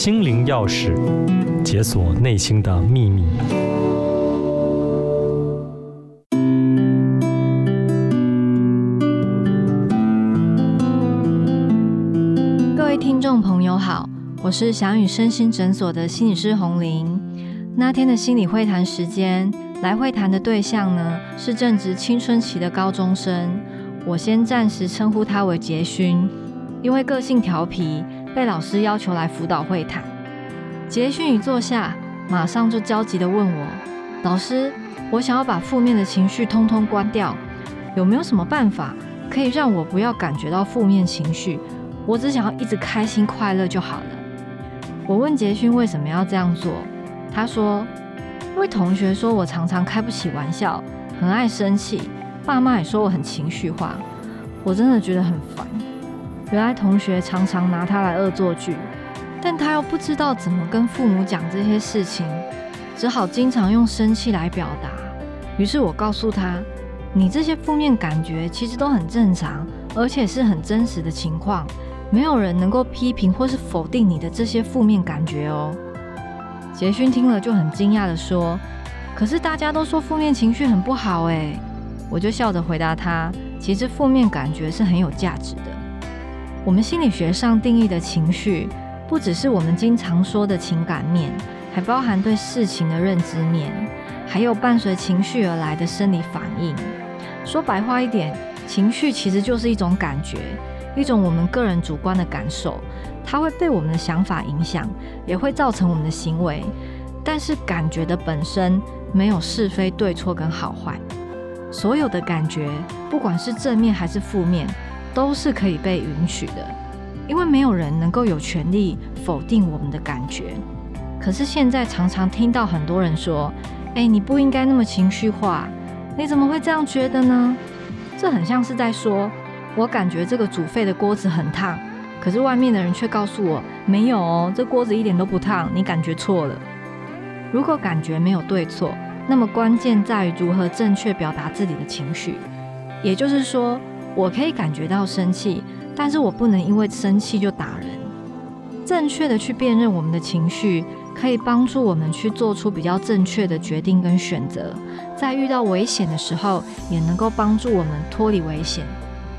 心灵钥匙，解锁内心的秘密。各位听众朋友好，我是翔宇身心诊所的心理师洪玲。那天的心理会谈时间，来会谈的对象呢，是正值青春期的高中生。我先暂时称呼他为杰勋，因为个性调皮，被老师要求来辅导会谈。杰勋一坐下，马上就焦急地问我：“老师，我想要把负面的情绪通通关掉，有没有什么办法可以让我不要感觉到负面情绪？我只想要一直开心快乐就好了。”我问杰勋为什么要这样做？他说：“因为同学说我常常开不起玩笑，很爱生气，爸妈也说我很情绪化，我真的觉得很烦。原来同学常常拿他来恶作剧，但他又不知道怎么跟父母讲这些事情，只好经常用生气来表达。于是我告诉他：你这些负面感觉其实都很正常，而且是很真实的情况，没有人能够批评或是否定你的这些负面感觉哦。”杰勋听了就很惊讶地说：“可是大家都说负面情绪很不好诶。”我就笑着回答他：“其实负面感觉是很有价值的。我们心理学上定义的情绪，不只是我们经常说的情感面，还包含对事情的认知面，还有伴随情绪而来的生理反应。说白话一点，情绪其实就是一种感觉，一种我们个人主观的感受。”它会被我们的想法影响，也会造成我们的行为。但是感觉的本身没有是非对错跟好坏，所有的感觉，不管是正面还是负面，都是可以被允许的。因为没有人能够有权利否定我们的感觉。可是现在常常听到很多人说：“哎，你不应该那么情绪化，你怎么会这样觉得呢？”这很像是在说：“我感觉这个煮沸的锅子很烫。”可是外面的人却告诉我，没有哦，这锅子一点都不烫，你感觉错了。如果感觉没有对错，那么关键在于如何正确表达自己的情绪。也就是说，我可以感觉到生气，但是我不能因为生气就打人。正确的去辨认我们的情绪，可以帮助我们去做出比较正确的决定跟选择，在遇到危险的时候，也能够帮助我们脱离危险。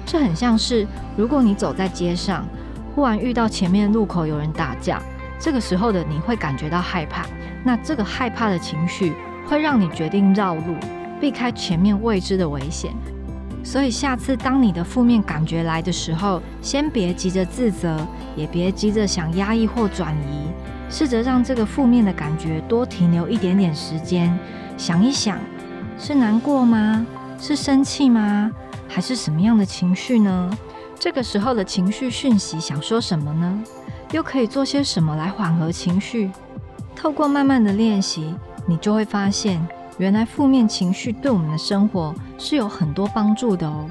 这很像是，如果你走在街上。忽然遇到前面路口有人打架，这个时候的你会感觉到害怕，那这个害怕的情绪会让你决定绕路，避开前面未知的危险。所以下次当你的负面感觉来的时候，先别急着自责，也别急着想压抑或转移，试着让这个负面的感觉多停留一点点时间，想一想，是难过吗？是生气吗？还是什么样的情绪呢？这个时候的情绪讯息想说什么呢？又可以做些什么来缓和情绪？透过慢慢的练习，你就会发现，原来负面情绪对我们的生活是有很多帮助的哦。